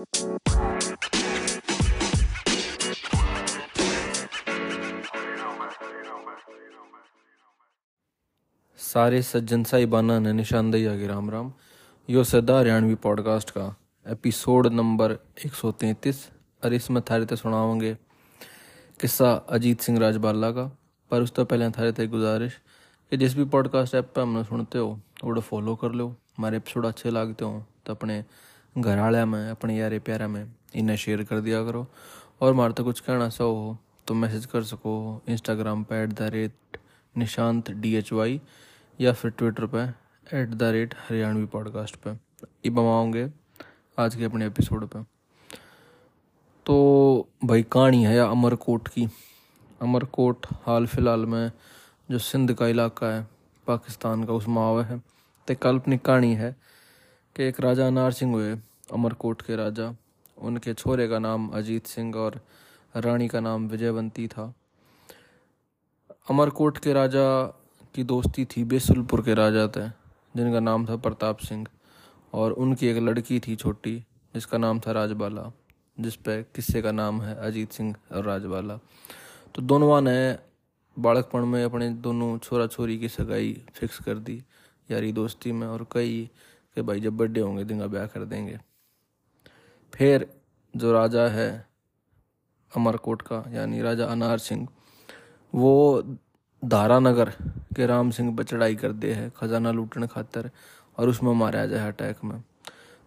सारे सज्जन साहिबाना ने निशानदेही आगे राम राम। यो सदा हरियाणवी पॉडकास्ट का एपिसोड नंबर 133 और इसमें थारे ते सुनाओगे किस्सा अजीत सिंह राजबाला का। पर उस तो पहले थारे ते गुजारिश कि जिस भी पॉडकास्ट ऐप पे हमने सुनते हो वो फॉलो कर लो। हमारे एपिसोड अच्छे लगते हो तो अपने घर आया में अपने यारे प्यारे में इन्हें शेयर कर दिया करो। और मारे तो कुछ कहना सा हो तो मैसेज कर सको इंस्टाग्राम पर at the rate Nishant D H Y या फिर ट्विटर पर at the rate Haryanvi podcast पे। ये बमाओगे आज के अपने एपिसोड पर तो भाई कहानी है अमरकोट की। अमरकोट हाल फ़िलहाल में जो सिंध का इलाका है, पाकिस्तान का, उसमें आवा है। तो काल्पनिक कहानी है कि एक राजा अनार सिंह हुए, अमरकोट के राजा। उनके छोरे का नाम अजीत सिंह और रानी का नाम विजयवंती था। अमरकोट के राजा की दोस्ती थी, बेसुलपुर के राजा थे, जिनका नाम था प्रताप सिंह। और उनकी एक लड़की थी छोटी, जिसका नाम था राजबाला, जिस पे किस्से का नाम है अजीत सिंह और राजबाला। तो दोनों ने बालकपण में अपने दोनों छोरा छोरी की सगाई फिक्स कर दी, यारी दोस्ती में और कई कि भाई जब बर्थडे होंगे, दिन का ब्याह कर देंगे। फिर जो राजा है अमरकोट का, यानी राजा अनार सिंह, वो धारानगर के राम सिंह पर चढ़ाई कर दे है, खजाना लूटने खातर, और उसमें मारा जाए अटैक में।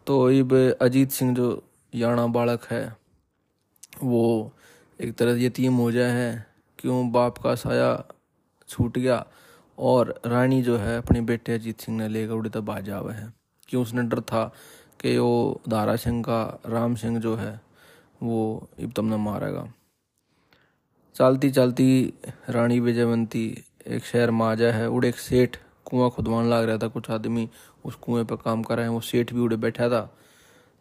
तो इब अजीत सिंह जो याना बालक है, वो एक तरह यतीम हो जाए है, क्यों बाप का साया छूट गया, और रानी जो है, अपने बेटे अजीत सिंह ने लेकर उड़ी तब बाजा हुआ है। क्यों उसने डर था कि वो दारा सिंह का, राम सिंह जो है, वो इब तुमने मारेगा। चलती चलती रानी विजयवंती, एक शहर में आ जाए है, उड़े एक सेठ, कुआँ खुदवाने लग रहा था, कुछ आदमी उस कुएँ पर काम कर रहे हैं, वो सेठ भी उड़े बैठा था।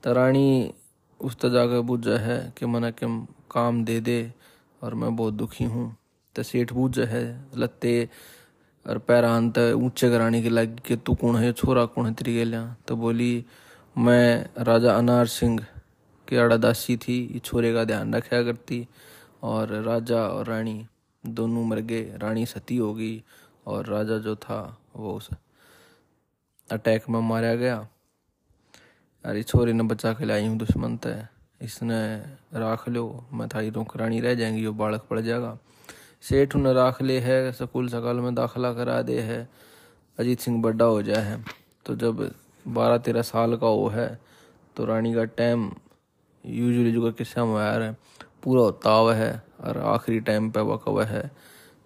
तो रानी उस तरह जाकर बुझ है कि मना के काम दे दे और मैं बहुत दुखी हूँ। तो सेठ बुझ है, लत्ते और पैरा अंत ऊँचे कराने के लग कि तू कौन है, छोरा कौन है तेरी गेलिया तो बोली, मैं राजा अनार सिंह की अड़ा दासी थी छोरे का ध्यान रखा करती। और राजा और रानी दोनों मर गए रानी सती हो गई, और राजा जो था, वो उस अटैक में मारा गया। अरे छोरे ने बचा के लाई हूँ दुश्मन तय इसने राख लो मैं थाई रोक रानी रह जाएँगी वो बालक पड़ जाएगा। सेठ उन्हें राख ले है, स्कूल सकाल में दाखिला करा दे है। अजीत सिंह बड़ा हो जाए है। तो जब बारह तेरह साल का वो है तो रानी का टाइम यूजली जो किस्सा में है, पूरा हुआ है और आखिरी टाइम पे हुआ है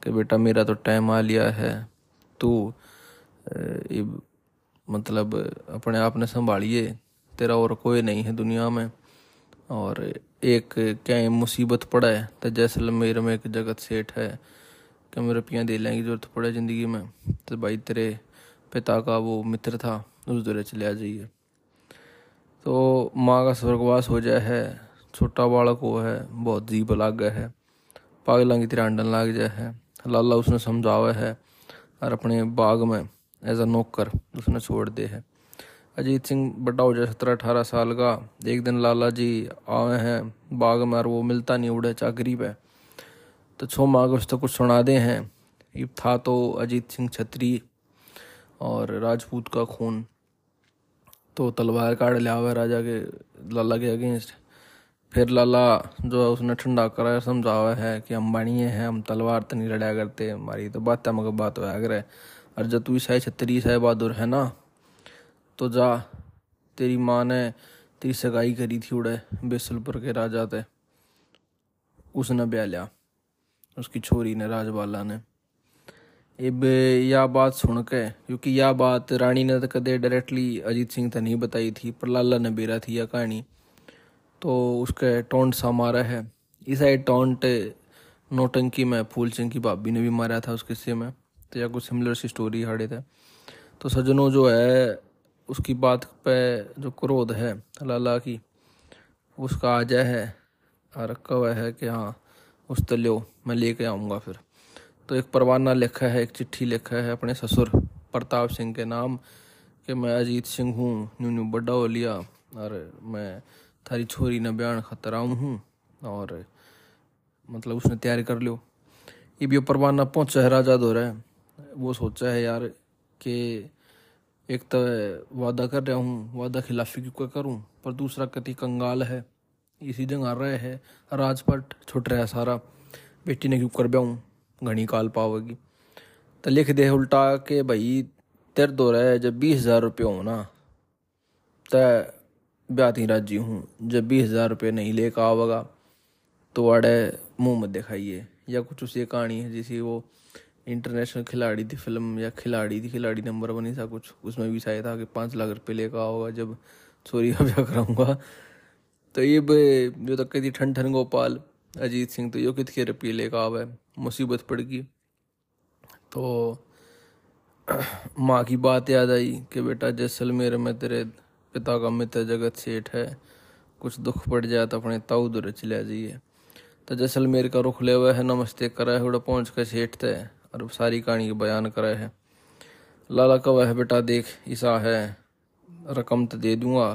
कि बेटा मेरा तो टाइम आ लिया है। तू मतलब अपने आप ने संभालिए, तेरा और कोई नहीं है दुनिया में। और एक क्या मुसीबत पड़ा है तो जैसलमेर में एक जगत सेठ है कि मेरे रुपया दे लेंगे ज़रूरत पड़े ज़िंदगी में तो भाई तेरे पिता का वो मित्र था, उस दौरे चले आ जाइए। तो माँ का स्वर्गवास हो जाए है, छोटा बालक वो है, बहुत जीप लाग गया है, पागलों की तरह अंडन लाग जाए है, लाला उसने समझावा है, और अपने बाग में एज अ नौकर उसने छोड़ दे है। अजीत सिंह बड़ा हो जाए सत्रह अठारह साल का। एक दिन लाला जी आए हैं, बाग में और वो मिलता नहीं, उड़े चाकरी पे तो छो माँ उसको कुछ सुना दे हैं। ये था तो अजीत सिंह छत्री और राजपूत का खून। तो तलवार काट लिया हुआ राजा के, लाला के अगेंस्ट। फिर लाला जो है उसने ठंडा करा समझावा है कि हम बनिए हैं, हम तलवार तो नहीं लड़ा करते। हमारी तो बात मगर बात होया करे और जब तू ईसाई छत्री साहब बहादुर है ना तो जा, तेरी माँ ने तेरी सगाई करी थी उड़े बेसलपुर के राजा थे उसने ब्याह लिया, उसकी छोरी ने राजबाला ने। अब यह बात सुन के, क्योंकि यह बात रानी ने तो कदे डायरेक्टली अजीत सिंह तो नहीं बताई थी, पर लाला ने बेरा थी यह कहानी। तो उसके टोंट सा मारा है। इस टोंट, नोटंकी में फूल सिंह की भाभी ने भी मारा था उस किस्से में तो या कुछ सिमिलर सी स्टोरी हाड़े थे तो सजनों जो है उसकी बात पे जो क्रोध है लाला की, उसका आ जाए है, और कव है कि हाँ उस तलो मैं लेके आऊँगा फिर। तो एक परवाना लिखा है, एक चिट्ठी लिखा है अपने ससुर प्रताप सिंह के नाम, कि मैं अजीत सिंह हूँ न्यू न्यू बड्डा हो लिया, और मैं थारी छोरी न बयान खतर हूँ, और मतलब उसने तैयारी कर लियो ये भी परवाना पहुँचा है, राजा दो रहा है वो सोचा है यार कि एक तो वादा कर रहा हूँ, वादा खिलाफी क्यों करूँ? पर दूसरा कति कंगाल है इसी जगह रहे है, राजपट छुट रहा है सारा। बेटी ने क्यों कर ब्याऊँ घनी काल पावेगी तो लिख दे उल्टा के भाई, तेरे दो रहे जब बीस हज़ार रुपये हो ना। तो ब्याती राज़ी हूँ, जब बीस हज़ार रुपये नहीं लेकर आवेगा तो अड़े मुँह मत दिखाइए। या कुछ उसी कहानी है जैसी वो इंटरनेशनल खिलाड़ी थी फ़िल्म या खिलाड़ी थी खिलाड़ी नंबर बनी था कुछ। उसमें भी शायद था कि पाँच लाख रुपये लेकर आओगा जब चोरी का ब्याह कराऊँगा। तो ये जो तक कहती ठन ठन गोपाल, अजीत सिंह तो यो कित के रुपये लेकर आवे। मुसीबत पड़ गई तो माँ की बात याद आई कि बेटा जैसलमेर में तेरे पिता का मित्र जगत सेठ है। कुछ दुख पड़ जाए तो अपने ताऊ दूर चले जाइए। तो जैसलमेर का रुख ले हुआ है, नमस्ते करे है पहुँच के सेठ थे और सारी कहानी बयान करे है। लाला कवा है बेटा देख, ईसा है, रकम तो दे दूँगा,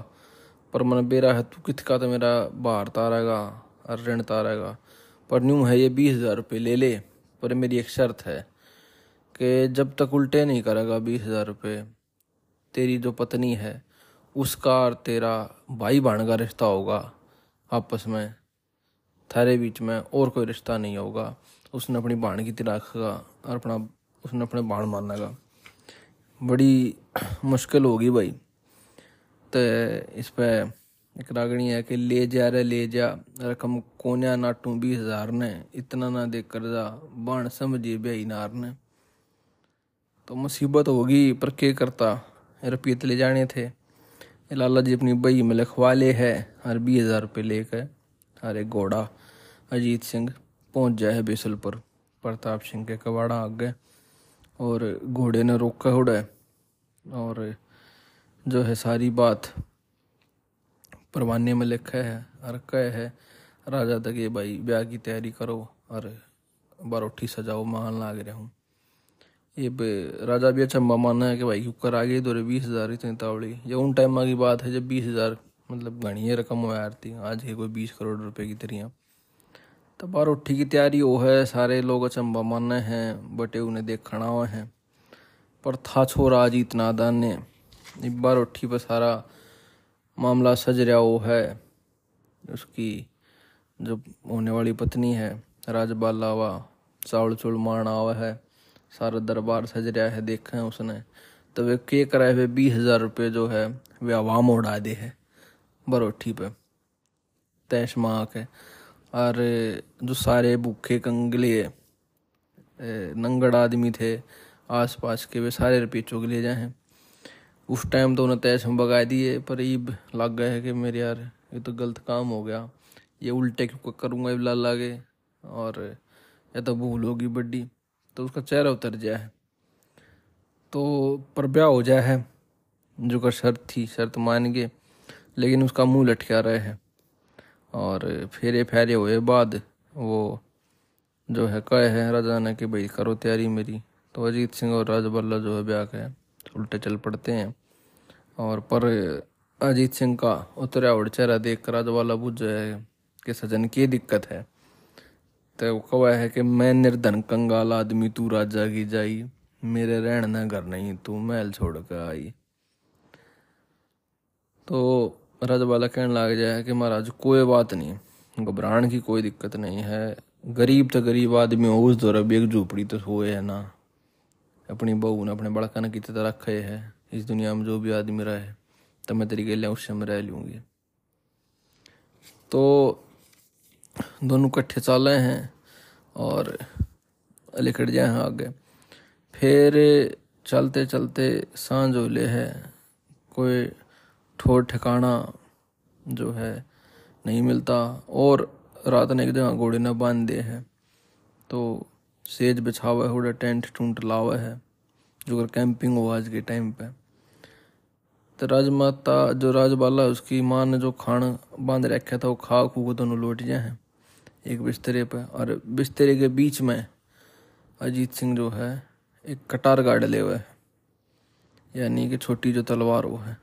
पर मन बेरा है, तू कित का तो मेरा बाहर तारेगा, और ऋण तारेगा। पर न्यू है ये बीस हज़ार रुपये ले ले, पर मेरी एक शर्त है कि जब तक उल्टे नहीं करेगा बीस हज़ार रुपये, तेरी जो पत्नी है, उसका और तेरा भाई बहन का रिश्ता होगा आपस में। थारे बीच में और कोई रिश्ता नहीं होगा। उसने अपनी बाण की तरह रखेगा और अपना, उसने अपने बाण मारनेगा बड़ी मुश्किल होगी भाई। तो इस पर एक रागणी है कि, ले जा रे, ले जा, रकम कोन्या नाटू बीस हज़ार ने, इतना ना दे जा बाण समझिए ब्याई नार ने। तो मुसीबत होगी, पर के करता? रुपये ले जाने थे। लाला जी अपनी बई में लिखवा ले है और बीस हज़ार रुपये लेकर एक घोड़ा, अजीत सिंह, पहुँच जाए बेसलपुर। प्रताप सिंह के कबाड़ा आ गए और घोड़े ने रोका उड़ा और जो है सारी बात परवाने में लिखा है और कह है, राजा तक भाई ब्याह की तैयारी करो और बारोठी सजाओ मान लाग रहा हूँ। ये राजा भी अचंबा माना है कि भाई क्यों आगे दो बीस हज़ार इतनी तावड़ी ये उन टाइम की बात है जब बीस हज़ार मतलब घनी रकम हुआ थी। आज ही कोई बीस करोड़ रुपए की तरियाँ तो बार उठी की तैयारी वो है, सारे लोग अचंबा माने हैं, बटे उन्हें देखना हुआ है। पर था छोरा आज इतना दान। एक बार उठी पर सारा मामला सज रहा वो है। उसकी जो होने वाली पत्नी है राजबाला हुआ चावल चुल मारना हुआ है, सारा दरबार सज रहा है, देखा है उसने। तो वे के कराए हुए बीस हज़ार रुपये जो है, वे आवाम उड़ा दे है। बरोठी पे तैश माँ के और जो सारे भूखे, कंगले नंगड़ आदमी थे आस पास के वे सारे रुपये के लिए जाए। उस टाइम तो उन्हें तैश में भगा दिए, पर ईब लग गए कि मेरे यार, ये तो गलत काम हो गया। ये उल्टे क्यों करूँगा ला लागे? और, या तो भूल होगी बड्डी तो उसका चेहरा उतर जाए। है तो पर ब्याह हो जाए है जो का शर्त थी, शर्त मान गए, लेकिन उसका मुँह लटका रहे है। और फेरे फेरे हुए बाद वो जो है कहे है राजा ने कि भाई करो तैयारी मेरी। तो अजीत सिंह और राजबल्ला जो है ब्याह के उल्टे चल पड़ते हैं। और पर अजीत सिंह का उतरा उड़ चेहरा देख कर राजवाला बुझ है कि सजन की दिक्कत है। तो कहा है कि मैं निर्धन कंगाल आदमी, तू राजा की जाई, मेरे रहन घर नहीं, तू महल छोड़ कर आई। तो रजवाला कहने लग जाए कि महाराज, कोई बात नहीं। घबराने की कोई दिक्कत नहीं है। गरीब तो गरीब आदमी उस दौरा भी एक झोपड़ी तो सोए है ना। अपनी बहू ने अपने बड़का ने की तरह रखे है। इस दुनिया में जो भी आदमी रहे तो मैं तेरी गलियाँ उससे में रह लूँगी। तो दोनों कट्ठे चाले हैं और लिखट जाए हैं आगे। फिर चलते चलते साँझ होले है। कोई ठोर ठिकाना जो है नहीं मिलता और रात ने एक जगह घोड़े न बाँध दे है। तो सेज बिछावा है उड़ा टेंट टूंट लावा है, जो अगर कैंपिंग हो आज के टाइम पे। तो राजमाता, जो राजबाला उसकी माँ ने जो खाना बाँध रखा था, वो खा खू को दोनों लौट जाए हैं, एक बिस्तरे पे। और बिस्तरे के बीच में अजीत सिंह जो है, एक कटार गाड़ ले हुए है, यानी कि छोटी जो तलवार वो है।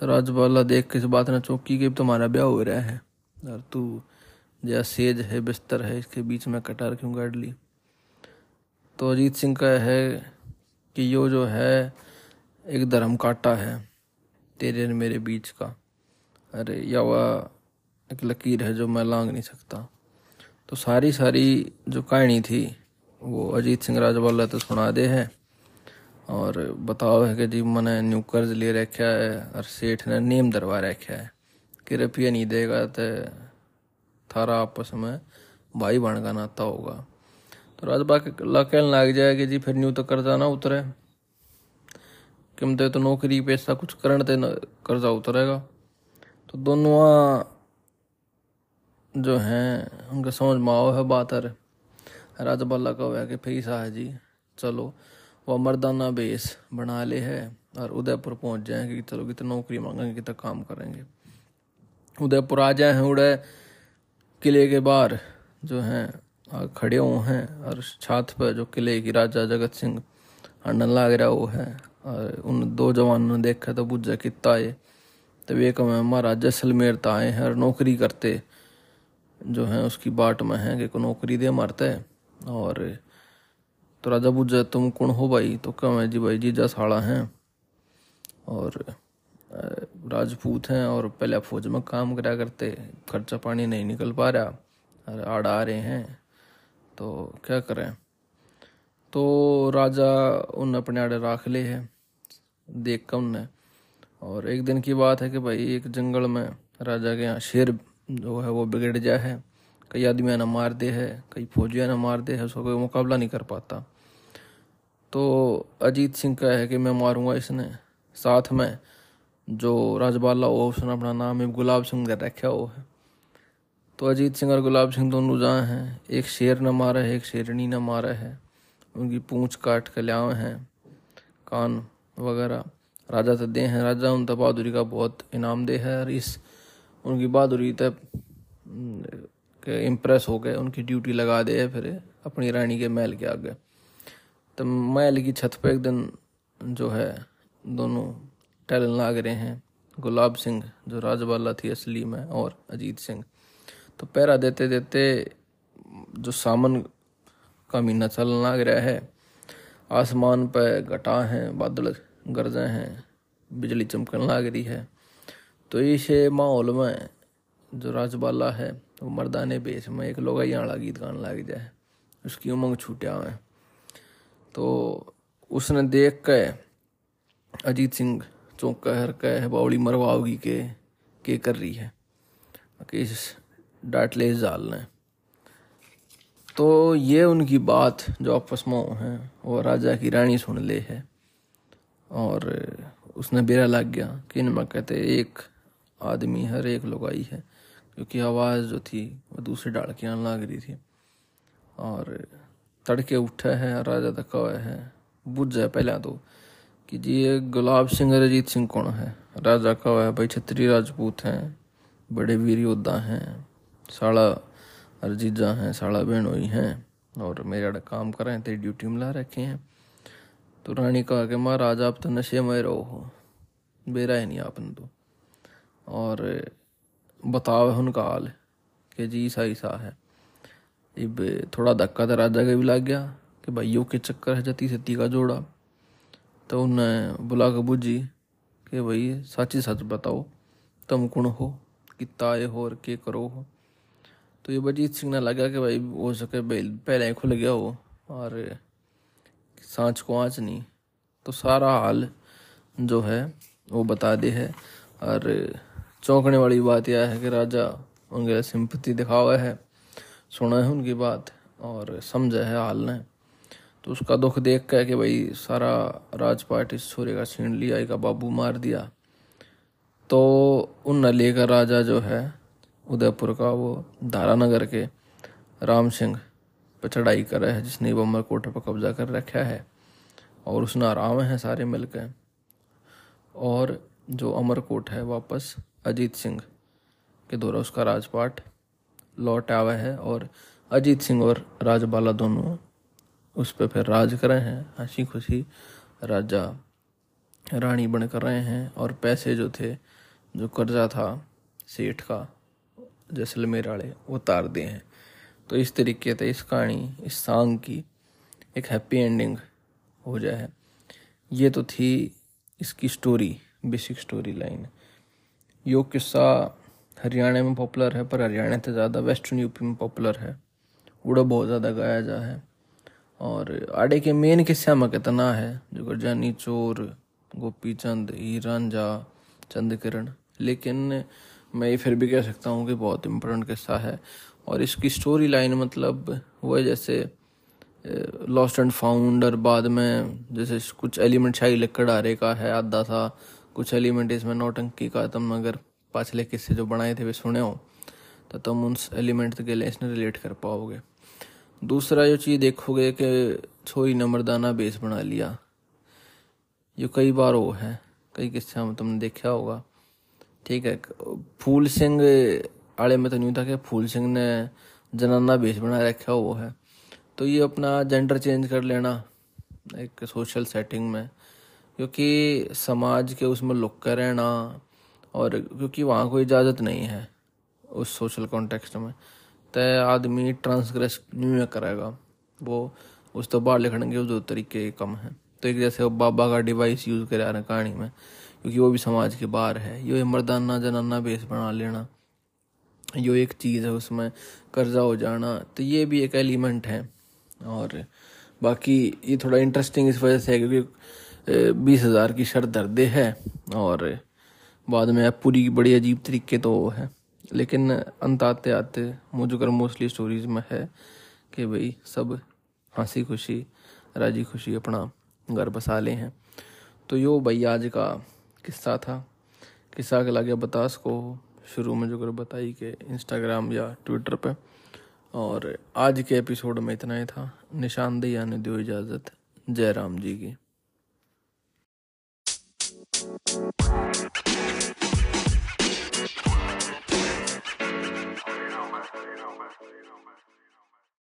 तो राजबाला देख के इस बात ने चौकी के तुम्हारा ब्याह हो रहा है। और तू जैसा सेज है, बिस्तर है, इसके बीच में कटार क्यों गाड़ ली? तो अजीत सिंह का है कि यो जो है, एक धर्म काटा है, तेरे और मेरे बीच का। अरे या वह एक लकीर है जो मैं लांग नहीं सकता। तो सारी सारी जो कहानी थी, वो अजीत सिंह राजवाला तो सुना दे है। और बताओ है कि जी मैंने न्यू कर्ज ले रखा है और सेठ ने नेम दरवा रखा है। कि रुपया नहीं देगा तो थारा आपस में भाई बहन का नाता होगा। तो राजबा कहने लग जाए कि जी फिर न्यू तो कर्जा ना उतरे। कि तो नौकरी, पैसा कुछ करण ते कर्जा उतरेगा। तो दोनों जो हैं, उनका समझ में आओ है बात अरे। राजा बल्ला का फीसा है जी, चलो। वो मर्दाना बेस बना ले है और उदयपुर पहुँच जाएँगे कि चलो कितने नौकरी मांगेंगे, कितना काम करेंगे। उदयपुर आ जाए हैं उड़े किले के बाहर, जो हैं खड़े हुए हैं और छात पर जो किले की राजा जगत सिंह अन्न लाग रहा वो है और उन दो जवानों ने देखा तो बुझा कितना है तो वे कम महाराज जैसलमेर तो आए हैं और नौकरी करते, जो है उसकी बाट में है कि को नौकरी दे मारते और तो राजा बुझे तुम कौन हो भाई? तो कम है जी भाई जीजा साड़ा हैं। और राजपूत हैं और पहले फौज में काम करा करते, खर्चा पानी नहीं निकल पा रहा, और आड़ आ रहे हैं। तो क्या करें? तो राजा उन अपने आड़े राख ले है, देख कर उनने। और एक दिन की बात है कि भाई एक जंगल में राजा के यहाँ शेर जो है वो बिगड़ जाए है। कई आदमियाँ ना मार दे है, कई फौजिया ना मार दे है, उसका कोई मुकाबला नहीं कर पाता। तो अजीत सिंह का है कि मैं मारूँगा इसने, साथ में जो राजबाला हो, उसने अपना नाम है गुलाब सिंह कर रखा हो है। तो अजीत सिंह और गुलाब सिंह दोनों जहाँ हैं, एक शेर न मारा है, एक शेरनी न मारा है। उनकी पूंछ काट के लिया हैं, कान वगैरह। राजा तो दे हैं, राजा उन बहादुरी का बहुत इनाम दे है, और इस, उनकी बहादुरी तक के इम्प्रेस हो गए, उनकी ड्यूटी लगा दे फिर अपनी रानी के महल के आगे। तो महल की छत पे एक दिन जो है, दोनों टहलन लाग रहे हैं। गुलाब सिंह, जो राजबाला थी असली में, और अजीत सिंह। तो पैरा देते देते जो सामन का महीना चलने लग रहा है, आसमान पर घटा हैं, बादल गरजे हैं, बिजली चमकने लग रही है। तो इस माहौल में जो राजबाला है वो मर्दाने बेस में एक लोग यहाँ गीत गाने लग जाए, उसकी उमंग छूटा हुआ तो उसने देख के अजीत सिंह चौंक हर कह बावड़ी मरवाओगी के के कर रही है? कि डाट ले जाल ने। तो ये उनकी बात जो आपस में है, वो राजा की रानी सुन ले है। और उसने बेरा लग गया कि इनमें कहते एक आदमी हर एक लुगाई है। क्योंकि आवाज़ जो थी वो दूसरे डाल के आने लग रही थी। और तड़के उठा है, राजा हुआ है। बुझ जाए पहले तो कि जी ये गुलाब सिंह, अरिजीत सिंह कौन है? राजा का है भाई छत्री राजपूत हैं, बड़े वीर योद्धा हैं साड़ा अरजीजा हैं साड़ा बहनोई हैं। और मेरे काम कर रहे हैं, तेरी ड्यूटी में ला रखे हैं। तो रानी कहा कि महाराज, आप तो नशे में रहो हो। बेरा है नहीं आपने तो। और उनका हाल कि जी ईसा ईसा है। इब थोड़ा धक्का तो राजा का भी लग गया, कि भाइयों के चक्कर है जती सती का जोड़ा। तो उन्हें बुला के बुझी, कि भाई सच ही सच बताओ, तुम कौन हो कितना आए हो, और के करो हो। तो ये बजीत सिंह ने लगा कि भाई हो सके पहले ही खुल गया हो, और सांच को आँच नहीं तो सारा हाल जो है, वो बता दे है, और चौंकने वाली बात यह है कि राजा उनके सिंपति दिखा हुआ है, सुना है उनकी बात और समझा है हाल ने। तो उसका दुख देख कर कि भाई सारा राजपाट इस छोरे का छीन लिया का बाबू मार दिया। तो उन लेकर राजा जो है, उदयपुर का वो धारानगर के राम सिंह पर चढ़ाई कर है, जिसने वो कोट पर कब्जा कर रखा है। और उसने आराम है सारे मिलकर और जो अमरकोट है वापस अजीत सिंह के द्वारा उसका राजपाट लौट आवा है और अजीत सिंह और राजबाला दोनों उस पर फिर राज कर रहे हैं हँसी खुशी राजा रानी बनकर रहे हैं और पैसे जो थे, जो कर्जा था, सेठ का, जैसलमेर वाले, वो तार दिए हैं। तो इस तरीके से इस कहानी, इस सॉन्ग की एक हैप्पी एंडिंग हो जाए। ये तो थी इसकी स्टोरी बेसिक स्टोरी लाइन यो किस्सा हरियाणा में पॉपुलर है, पर हरियाणा से ज़्यादा वेस्टर्न यूपी में पॉपुलर है। उड़ा बहुत ज़्यादा गाया जा है। और आड़े के मेन किस्सा में कितना है? जो गरजानी चोर, गोपी चंद हीरांझा चंद किरण। लेकिन मैं ये फिर भी कह सकता हूँ कि बहुत इम्पोर्टेंट किस्सा है। और इसकी स्टोरी लाइन मतलब वो है जैसे लॉस्ट एंड फाउंड और बाद में जैसे कुछ एलिमेंट शाही लकड़ारे का है, आधा सा कुछ एलिमेंट इसमें नौटंकी का तुम अगर पाछले किस्से जो बनाए थे वे सुने हो तो तुम उन एलिमेंट के लिए इसने रिलेट कर पाओगे। दूसरा जो चीज़ देखोगे कि छोरी ने मर्दाना बेस बना लिया। ये कई बार वो है, कई किस्से में तुमने देखा होगा। ठीक है, फूल सिंह आड़े में तो नहीं था कि फूल सिंह ने जनाना बेस बना रखा, वो है। तो ये अपना जेंडर चेंज कर लेना, एक सोशल सेटिंग में। क्योंकि समाज के उसमें लुक कर रहना और क्योंकि वहाँ कोई इजाज़त नहीं है उस सोशल कॉन्टेक्स्ट में। तय आदमी ट्रांसग्रेस नहीं करेगा। वो उस तो बाहर लिखने के दो तरीके कम है। तो एक जैसे वो बाबा का डिवाइस यूज़ कर रहे हैं कहानी में, क्योंकि वो भी समाज के बाहर है। ये मर्दाना जनाना बेस बना लेना। यो एक चीज़ है उसमें कर्जा हो जाना। तो ये भी एक एलिमेंट है। और बाकी ये थोड़ा इंटरेस्टिंग इस वजह से है, क्योंकि बीस हज़ार की शर्त दर्दे है और बाद में अब पूरी बड़ी अजीब तरीके तो वो है। लेकिन अंत आते आते मुझे कर मोस्टली स्टोरीज में है कि भाई सब हँसी खुशी, राज़ी खुशी अपना घर बसा ले हैं। तो यो भाई आज का किस्सा था। किस्सा के लगे बतास को शुरू में जो कर बताई कि इंस्टाग्राम या ट्विटर पे। और आज के एपिसोड में इतना ही था। निशानदेही आने दो इजाज़त। जय राम जी की।